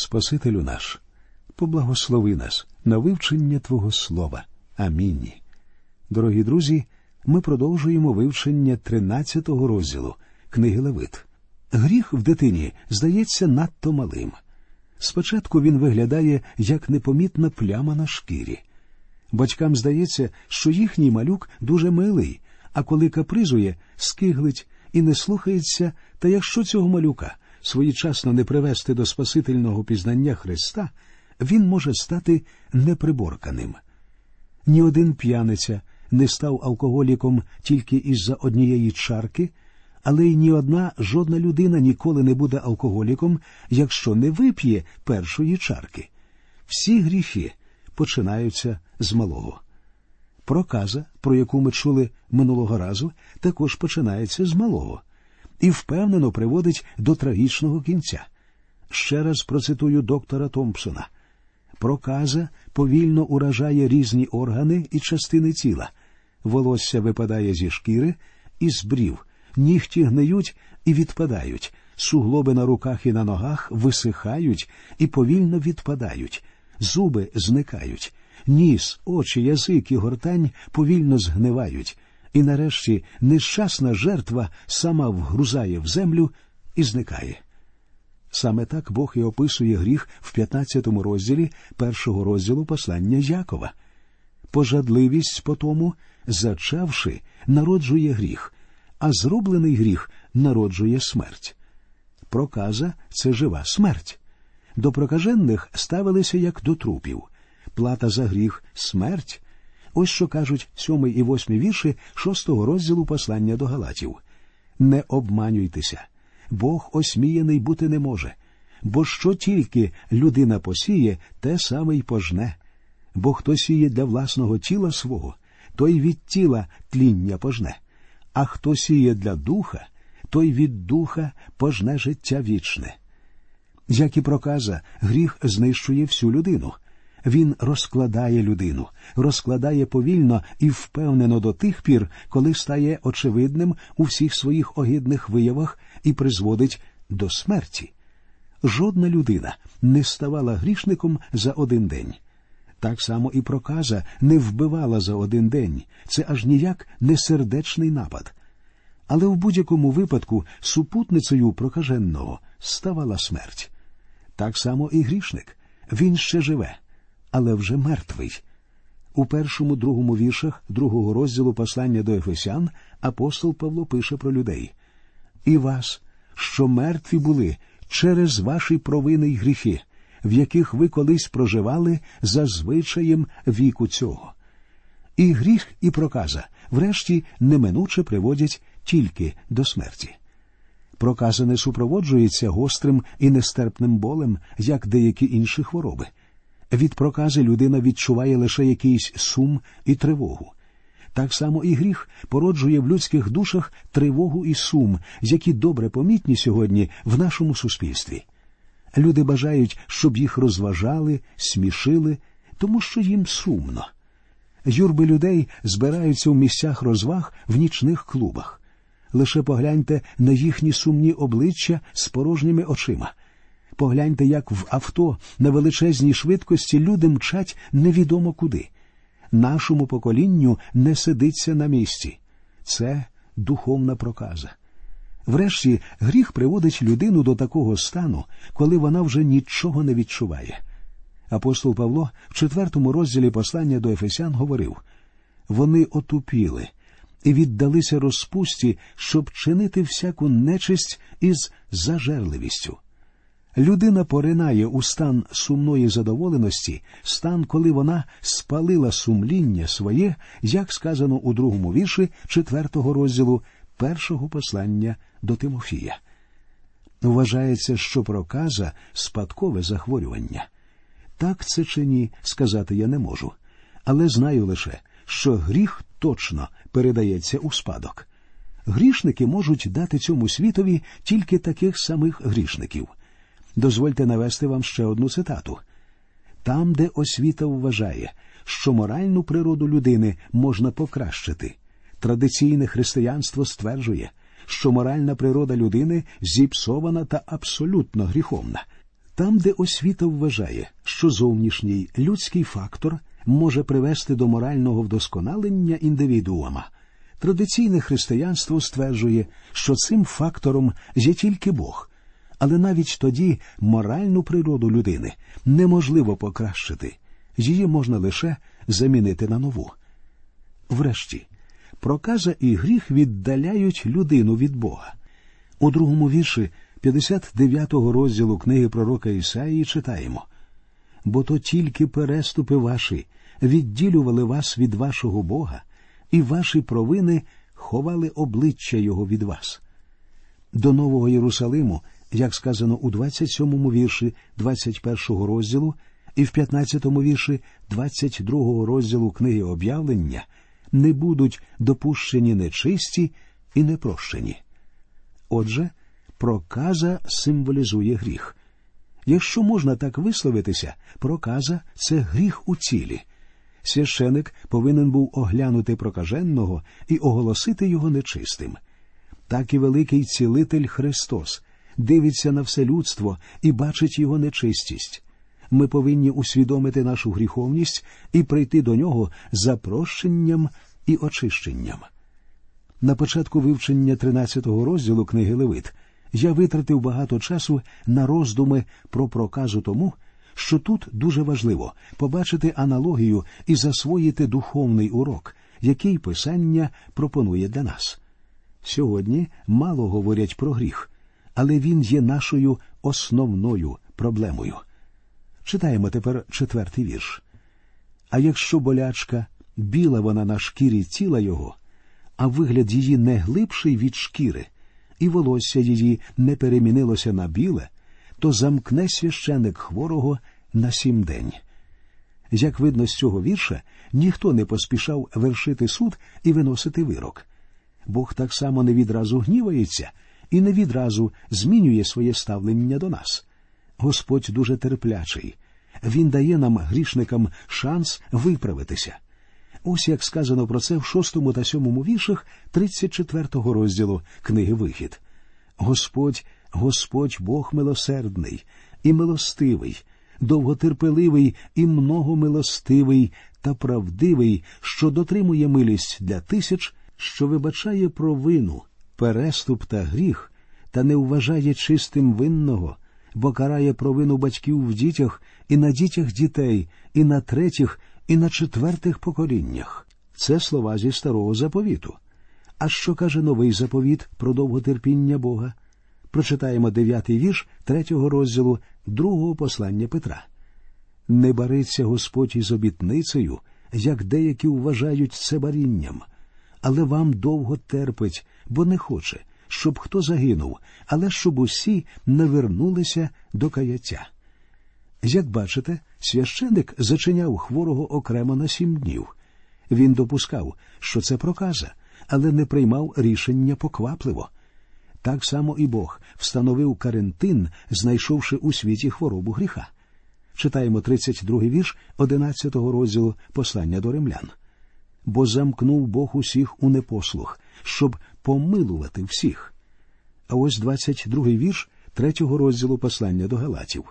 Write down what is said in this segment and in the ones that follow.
Спасителю наш, поблагослови нас на вивчення Твого Слова. Амінь. Дорогі друзі, ми продовжуємо вивчення 13-го розділу книги Левит. Гріх в дитині здається надто малим. Спочатку він виглядає як непомітна пляма на шкірі. Батькам здається, що їхній малюк дуже милий, а коли капризує, скиглить і не слухається, та якщо цього малюка своєчасно не привести до Спасительного пізнання Христа, він може стати неприборканим. Ні один п'яниця не став алкоголіком тільки із-за однієї чарки, але й ні одна жодна людина ніколи не буде алкоголіком, якщо не вип'є першої чарки. Всі гріхи починаються з малого. Проказа, про яку ми чули минулого разу, також починається з малого і впевнено приводить до трагічного кінця. Ще раз процитую доктора Томпсона. Проказа повільно уражає різні органи і частини тіла, волосся випадає зі шкіри і з брів, нігті гниють і відпадають, суглоби на руках і на ногах висихають і повільно відпадають, зуби зникають, ніс, очі, язик і гортань повільно згнивають, і нарешті нещасна жертва сама вгрузає в землю і зникає. Саме так Бог і описує гріх в 15 розділі першого розділу послання Якова. Пожадливість по тому, зачавши, народжує гріх, а зроблений гріх народжує смерть. Проказа це жива смерть. До прокажених ставилися як до трупів. Плата за гріх смерть. Ось що кажуть сьомий і восьмий вірші шостого розділу послання до Галатів. Не обманюйтеся. Бог осміяний бути не може, бо що тільки людина посіє, те саме й пожне. Бо хто сіє для власного тіла свого, той від тіла тління пожне, а хто сіє для духа, той від духа пожне життя вічне. Як і проказа, гріх знищує всю людину. Він розкладає людину, розкладає повільно і впевнено до тих пір, коли стає очевидним у всіх своїх огидних виявах і призводить до смерті. Жодна людина не ставала грішником за один день. Так само і проказа не вбивала за один день, це аж ніяк не сердечний напад. Але в будь-якому випадку супутницею прокаженого ставала смерть. Так само і грішник. Він ще живе, але вже мертвий. У першому другому віршах другого розділу послання до Ефесян апостол Павло пише про людей і вас, що мертві були через ваші провини й гріхи, в яких ви колись проживали за звичаєм віку цього. І гріх, і проказа, врешті, неминуче приводять тільки до смерті. Проказа не супроводжується гострим і нестерпним болем, як деякі інші хвороби. Від прокази людина відчуває лише якийсь сум і тривогу. Так само і гріх породжує в людських душах тривогу і сум, які добре помітні сьогодні в нашому суспільстві. Люди бажають, щоб їх розважали, смішили, тому що їм сумно. Юрби людей збираються в місцях розваг в нічних клубах. Лише погляньте на їхні сумні обличчя з порожніми очима. Погляньте, як в авто на величезній швидкості люди мчать невідомо куди. Нашому поколінню не сидиться на місці. Це духовна проказа. Врешті гріх приводить людину до такого стану, коли вона вже нічого не відчуває. Апостол Павло в четвертому розділі послання до Ефесян говорив вони отупіли і віддалися розпусті, щоб чинити всяку нечисть із зажерливістю. Людина поринає у стан сумної задоволеності, стан, коли вона спалила сумління своє, як сказано у другому вірші четвертого розділу першого послання до Тимофія. Вважається, що проказа спадкове захворювання. Так це чи ні, сказати я не можу, але знаю лише, що гріх точно передається у спадок. Грішники можуть дати цьому світові тільки таких самих грішників. Дозвольте навести вам ще одну цитату там, де освіта вважає, що моральну природу людини можна покращити, традиційне християнство стверджує, що моральна природа людини зіпсована та абсолютно гріховна. Там, де освіта вважає, що зовнішній людський фактор може привести до морального вдосконалення індивідуума, традиційне християнство стверджує, що цим фактором є тільки Бог, але навіть тоді моральну природу людини неможливо покращити, її можна лише замінити на нову. Врешті, проказа і гріх віддаляють людину від Бога. У другому вірші 59-го розділу книги пророка Ісаїї читаємо бо то тільки переступи ваші відділювали вас від вашого Бога, і ваші провини ховали обличчя Його від вас. До Нового Єрусалиму, як сказано у 27-му вірші 21-го розділу і в 15-му вірші 22-го розділу книги об'явлення, не будуть допущені нечисті і непрощені. Отже, проказа символізує гріх. Якщо можна так висловитися, проказа це гріх у цілі. Священик повинен був оглянути прокаженого і оголосити його нечистим. Так і великий цілитель Христос дивиться на все людство і бачить його нечистість. Ми повинні усвідомити нашу гріховність і прийти до нього за прощенням і очищенням. На початку вивчення 13-го розділу книги Левит я витратив багато часу на роздуми про проказу тому, що тут дуже важливо побачити аналогію і засвоїти духовний урок, який писання пропонує для нас. Сьогодні мало говорять про гріх, але він є нашою основною проблемою. Читаємо тепер четвертий вірш. А якщо болячка, біла вона на шкірі тіла його, а вигляд її не глибший від шкіри, і волосся її не перемінилося на біле, то замкне священик хворого на сім день. Як видно з цього вірша, ніхто не поспішав вершити суд і виносити вирок. Бог так само не відразу гнівається і не відразу змінює своє ставлення до нас. Господь дуже терплячий. Він дає нам, грішникам, шанс виправитися. Ось як сказано про це в шостому та сьомому віршах 34-го розділу книги Вихід. Господь, Господь Бог милосердний і милостивий, довготерпеливий і многомилостивий та правдивий, що дотримує милість для тисяч, що вибачає провину, переступ та гріх, та не вважає чистим винного, бо карає провину батьків в дітях і на дітях дітей, і на третіх, і на четвертих поколіннях. Це слова зі старого заповіту. А що каже новий заповіт про довготерпіння Бога? Прочитаємо дев'ятий вірш третього розділу другого послання Петра. Не бариться Господь із обітницею, як деякі вважають це барінням, але вам довго терпить, бо не хоче, щоб хто загинув, але щоб усі не вернулися до каяття. Як бачите, священик зачиняв хворого окремо на сім днів. Він допускав, що це проказа, але не приймав рішення поквапливо. Так само і Бог встановив карантин, знайшовши у світі хворобу гріха. Читаємо 32-й вірш 11-го розділу послання до римлян. Бо замкнув Бог усіх у непослух, щоб помилувати всіх. А ось 22-й вірш 3-го розділу послання до Галатів.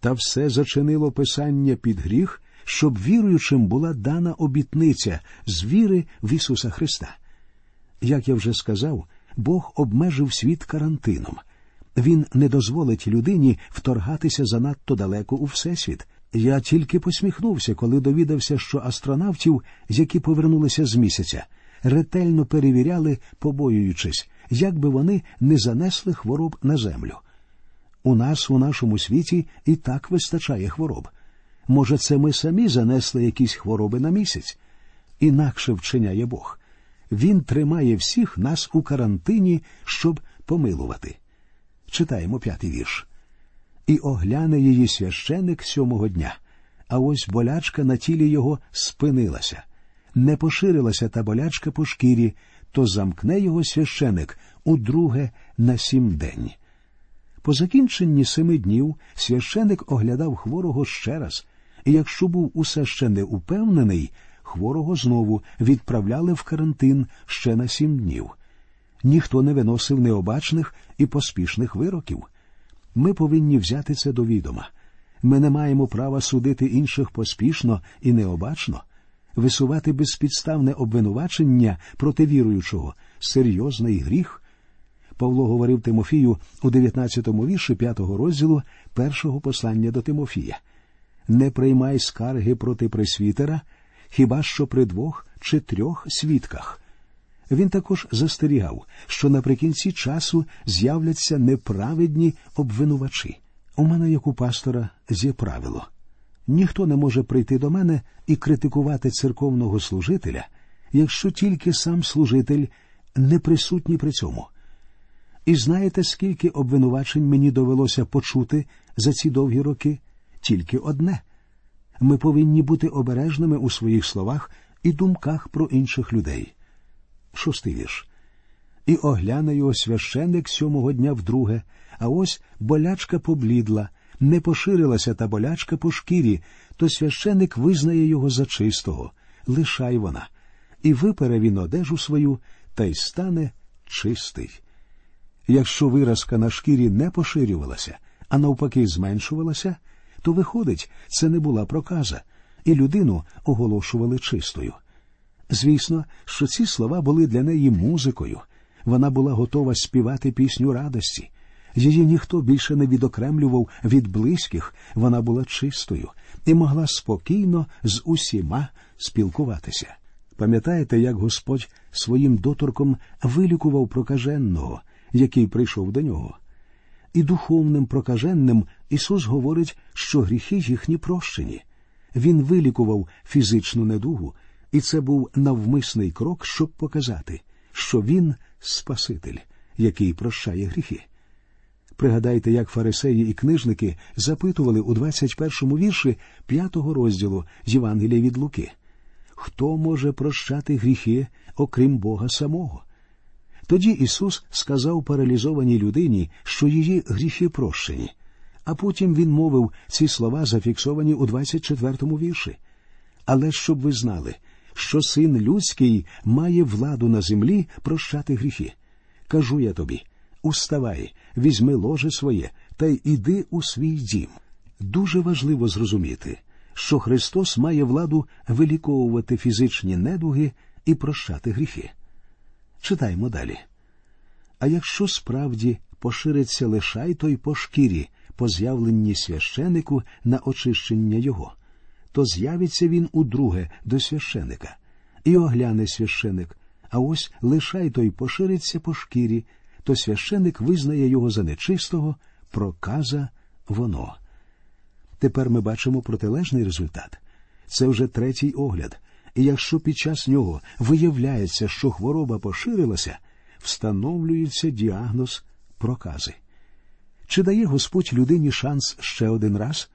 Та все зачинило Писання під гріх, щоб віруючим була дана обітниця з віри в Ісуса Христа. Як я вже сказав, Бог обмежив світ карантином. Він не дозволить людині вторгатися занадто далеко у Всесвіт. Я тільки посміхнувся, коли довідався, що астронавтів, які повернулися з місяця, ретельно перевіряли, побоюючись, як би вони не занесли хвороб на землю. У нас у нашому світі і так вистачає хвороб. Може, це ми самі занесли якісь хвороби на місяць? Інакше вчиняє Бог. Він тримає всіх нас у карантині, щоб помилувати. Читаємо п'ятий вірш. І огляне її священик сьомого дня, а ось болячка на тілі його спинилася. Не поширилася та болячка по шкірі, то замкне його священик удруге на сім день. По закінченні семи днів священик оглядав хворого ще раз, і якщо був усе ще не упевнений, хворого знову відправляли в карантин ще на сім днів. Ніхто не виносив необачних і поспішних вироків. Ми повинні взяти це до відома. Ми не маємо права судити інших поспішно і необачно, висувати безпідставне обвинувачення проти віруючого серйозний гріх. Павло говорив Тимофію у 19-му вірші 5-го розділу першого послання до Тимофія Не приймай скарги проти пресвітера, хіба що при двох чи трьох свідках. Він також застерігав, що наприкінці часу з'являться неправедні обвинувачі. У мене, як у пастора, є правило ніхто не може прийти до мене і критикувати церковного служителя, якщо тільки сам служитель не присутній при цьому. І знаєте, скільки обвинувачень мені довелося почути за ці довгі роки? Тільки одне. Ми повинні бути обережними у своїх словах і думках про інших людей. Шостий вірш. І огляне його священник сьомого дня вдруге, а ось болячка поблідла, не поширилася та болячка по шкірі, то священник визнає його за чистого, лишай вона, і випере він одежу свою та й стане чистий. Якщо виразка на шкірі не поширювалася, а навпаки, зменшувалася, то, виходить, це не була проказа, і людину оголошували чистою. Звісно, що ці слова були для неї музикою. Вона була готова співати пісню радості. Її ніхто більше не відокремлював від близьких, вона була чистою і могла спокійно з усіма спілкуватися. Пам'ятаєте, як Господь своїм доторком вилікував прокаженного, який прийшов до нього? І духовним прокаженним Ісус говорить, що гріхи їхні прощені. Він вилікував фізичну недугу, і це був навмисний крок, щоб показати, що Він Спаситель, який прощає гріхи. Пригадайте, як фарисеї і книжники запитували у 21-му вірші п'ятого розділу Євангелія від Луки хто може прощати гріхи, окрім Бога самого? Тоді Ісус сказав паралізованій людині, що її гріхи прощені, а потім Він мовив ці слова, зафіксовані у 24-му вірші. Але щоб ви знали, що син людський має владу на землі прощати гріхи. Кажу я тобі уставай, візьми ложе своє та й іди у свій дім. Дуже важливо зрозуміти, що Христос має владу виліковувати фізичні недуги і прощати гріхи. Читаймо далі. А якщо справді пошириться лишай той по шкірі, по з'явленні священику на очищення його, то з'явиться він удруге до священика, і огляне священик, а ось лишай той пошириться по шкірі, то священик визнає його за нечистого, проказа воно. Тепер ми бачимо протилежний результат. Це вже третій огляд, і якщо під час нього виявляється, що хвороба поширилася, встановлюється діагноз прокази. Чи дає Господь людині шанс ще один раз?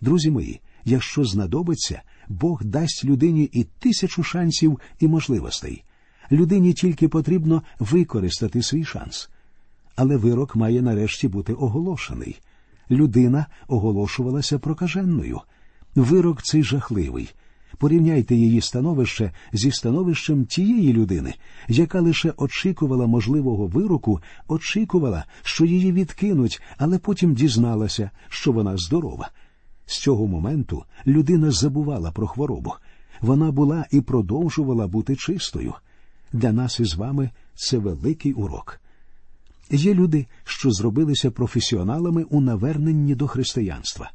Друзі мої, якщо знадобиться, Бог дасть людині і тисячу шансів і можливостей. Людині тільки потрібно використати свій шанс. Але вирок має нарешті бути оголошений. Людина оголошувалася прокаженною. Вирок цей жахливий. Порівняйте її становище зі становищем тієї людини, яка лише очікувала можливого вироку, очікувала, що її відкинуть, але потім дізналася, що вона здорова. З цього моменту людина забувала про хворобу. Вона була і продовжувала бути чистою. Для нас із вами це великий урок. Є люди, що зробилися професіоналами у наверненні до християнства.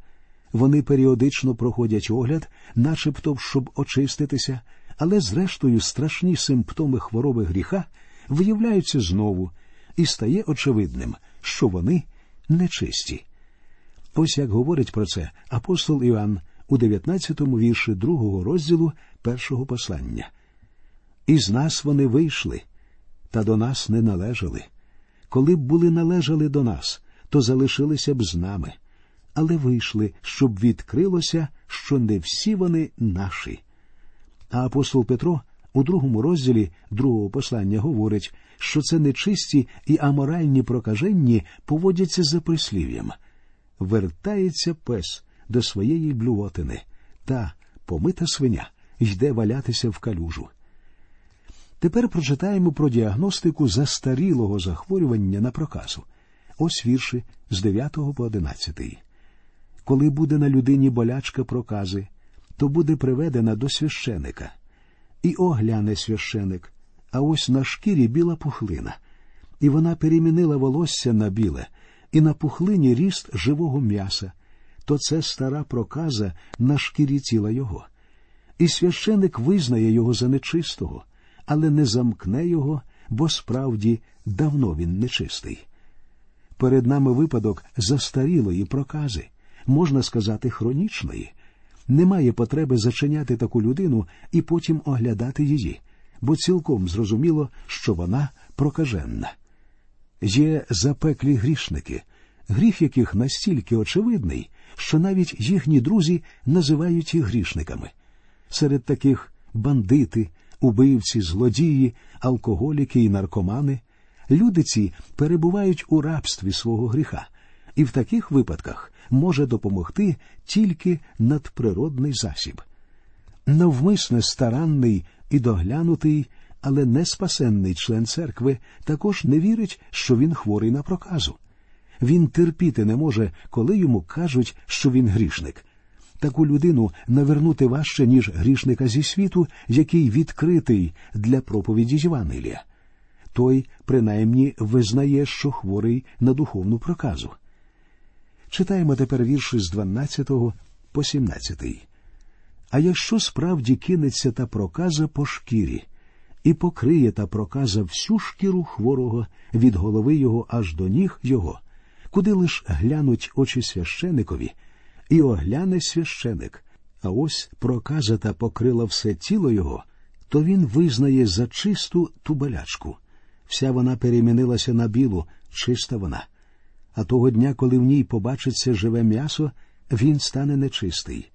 Вони періодично проходять огляд, начебто, щоб очиститися, але, зрештою, страшні симптоми хвороби гріха виявляються знову, і стає очевидним, що вони нечисті. Ось як говорить про це апостол Іоанн у 19-му вірші другого розділу першого послання. Із нас вони вийшли, та до нас не належали. Коли б були належали до нас, то залишилися б з нами, але вийшли, щоб відкрилося, що не всі вони наші. А апостол Петро у другому розділі другого послання говорить, що це нечисті і аморальні прокаженні поводяться за прислів'ям. Вертається пес до своєї блювотини, та помита свиня йде валятися в калюжу. Тепер прочитаємо про діагностику застарілого захворювання на проказу. Ось вірші з 9 по 11. Коли буде на людині болячка прокази, то буде приведена до священика. І огляне священик, а ось на шкірі біла пухлина. І вона перемінила волосся на біле, і на пухлині ріст живого м'яса, то це стара проказа на шкірі тіла його. І священик визнає його за нечистого, але не замкне його, бо справді давно він нечистий. Перед нами випадок застарілої прокази, можна сказати, хронічної. Немає потреби зачиняти таку людину і потім оглядати її, бо цілком зрозуміло, що вона прокаженна. Є запеклі грішники, гріх яких настільки очевидний, що навіть їхні друзі називають їх грішниками. Серед таких бандити, убивці, злодії, алкоголіки і наркомани. Люди ці перебувають у рабстві свого гріха, і в таких випадках може допомогти тільки надприродний засіб. Навмисне старанний і доглянутий, але не спасенний член церкви також не вірить, що він хворий на проказу. Він терпіти не може, коли йому кажуть, що він грішник. Таку людину навернути важче, ніж грішника зі світу, який відкритий для проповіді Євангелія. Той, принаймні, визнає, що хворий на духовну проказу. Читаємо тепер вірші з 12 по 17. А якщо справді кинеться та проказа по шкірі, і покриє та проказа всю шкіру хворого від голови його аж до ніг його, куди лиш глянуть очі священикові, і огляне священик, а ось проказа та покрила все тіло його, то він визнає за чисту ту болячку. Вся вона перемінилася на білу, чиста вона. А того дня, коли в ній побачиться живе м'ясо, він стане нечистий.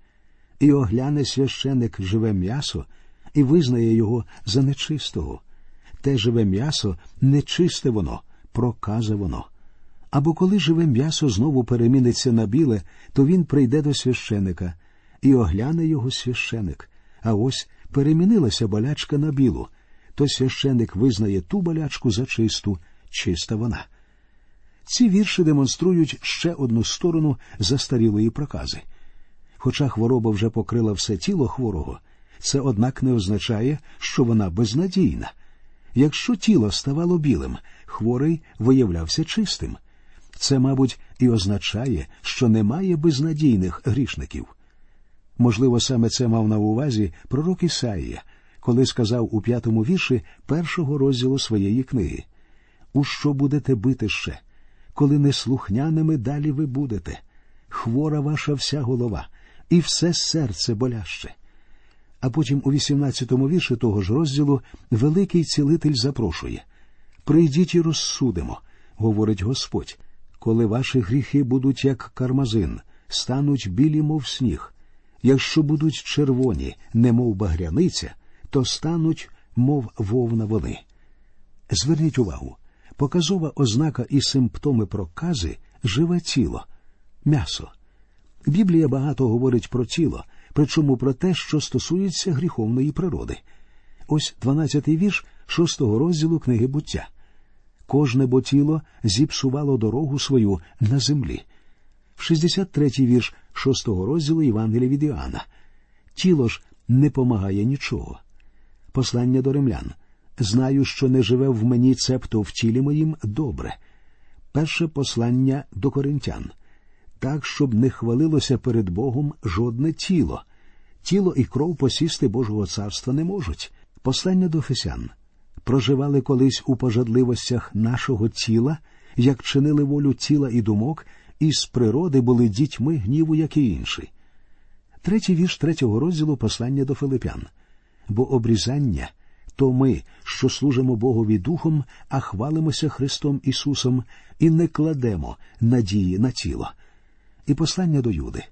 І огляне священик живе м'ясо і визнає його за нечистого. Те живе м'ясо нечисте воно, проказа воно. Або коли живе м'ясо знову переміниться на біле, то він прийде до священика і огляне його священик. А ось перемінилася болячка на білу, то священик визнає ту болячку за чисту, чиста вона. Ці вірші демонструють ще одну сторону застарілої прокази. Хоча хвороба вже покрила все тіло хворого, це, однак, не означає, що вона безнадійна. Якщо тіло ставало білим, хворий виявлявся чистим. Це, мабуть, і означає, що немає безнадійних грішників. Можливо, саме це мав на увазі пророк Ісаїя, коли сказав у п'ятому вірші першого розділу своєї книги У що будете бити ще? Коли неслухняними далі ви будете, хвора ваша вся голова, і все серце боляще. А потім у 18-му вірші того ж розділу великий цілитель запрошує Прийдіть і розсудимо, говорить Господь, коли ваші гріхи будуть як кармазин, стануть білі, мов сніг. Якщо будуть червоні, немов багряниця, то стануть, мов вовна вони. Зверніть увагу, показова ознака і симптоми прокази живе тіло, м'ясо. Біблія багато говорить про тіло, причому про те, що стосується гріховної природи. Ось 12-й вірш шостого розділу книги буття. Кожне бо тіло зіпсувало дорогу свою на землі. 63-й вірш шостого розділу Євангелія від Іоанна. Тіло ж не помагає нічого. Послання до римлян. Знаю, що не живе в мені цебто в тілі моїм добре. Перше послання до коринтян так, щоб не хвалилося перед Богом жодне тіло. Тіло і кров посісти Божого царства не можуть. Послання до Фесян. Проживали колись у пожадливостях нашого тіла, як чинили волю тіла і думок, і з природи були дітьми гніву, як і інші. Третій вірш третього розділу послання до Филипян. Бо обрізання то ми, що служимо Богові Духом, а хвалимося Христом Ісусом і не кладемо надії на тіло і послання до Юди.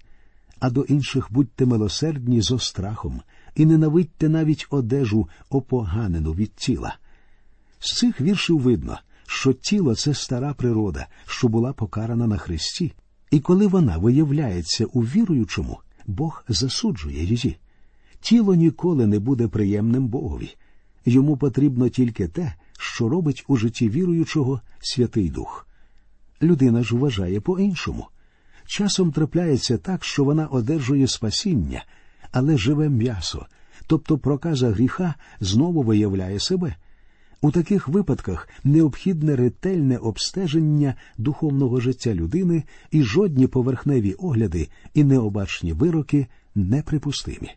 А до інших будьте милосердні зо страхом, і ненавидьте навіть одежу опоганену від тіла. З цих віршів видно, що тіло це стара природа, що була покарана на Христі, і коли вона виявляється у віруючому, Бог засуджує її. Тіло ніколи не буде приємним Богові. Йому потрібно тільки те, що робить у житті віруючого Святий Дух. людина ж вважає по-іншому. Часом трапляється так, що вона одержує спасіння, але живе м'ясо, тобто проказа гріха знову виявляє себе. У таких випадках необхідне ретельне обстеження духовного життя людини і жодні поверхневі огляди і необачні вироки неприпустимі.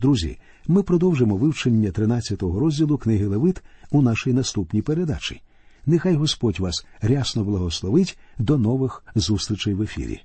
Друзі, ми продовжимо вивчення 13-го розділу книги Левит у нашій наступній передачі. Нехай Господь вас рясно благословить до нових зустрічей в ефірі.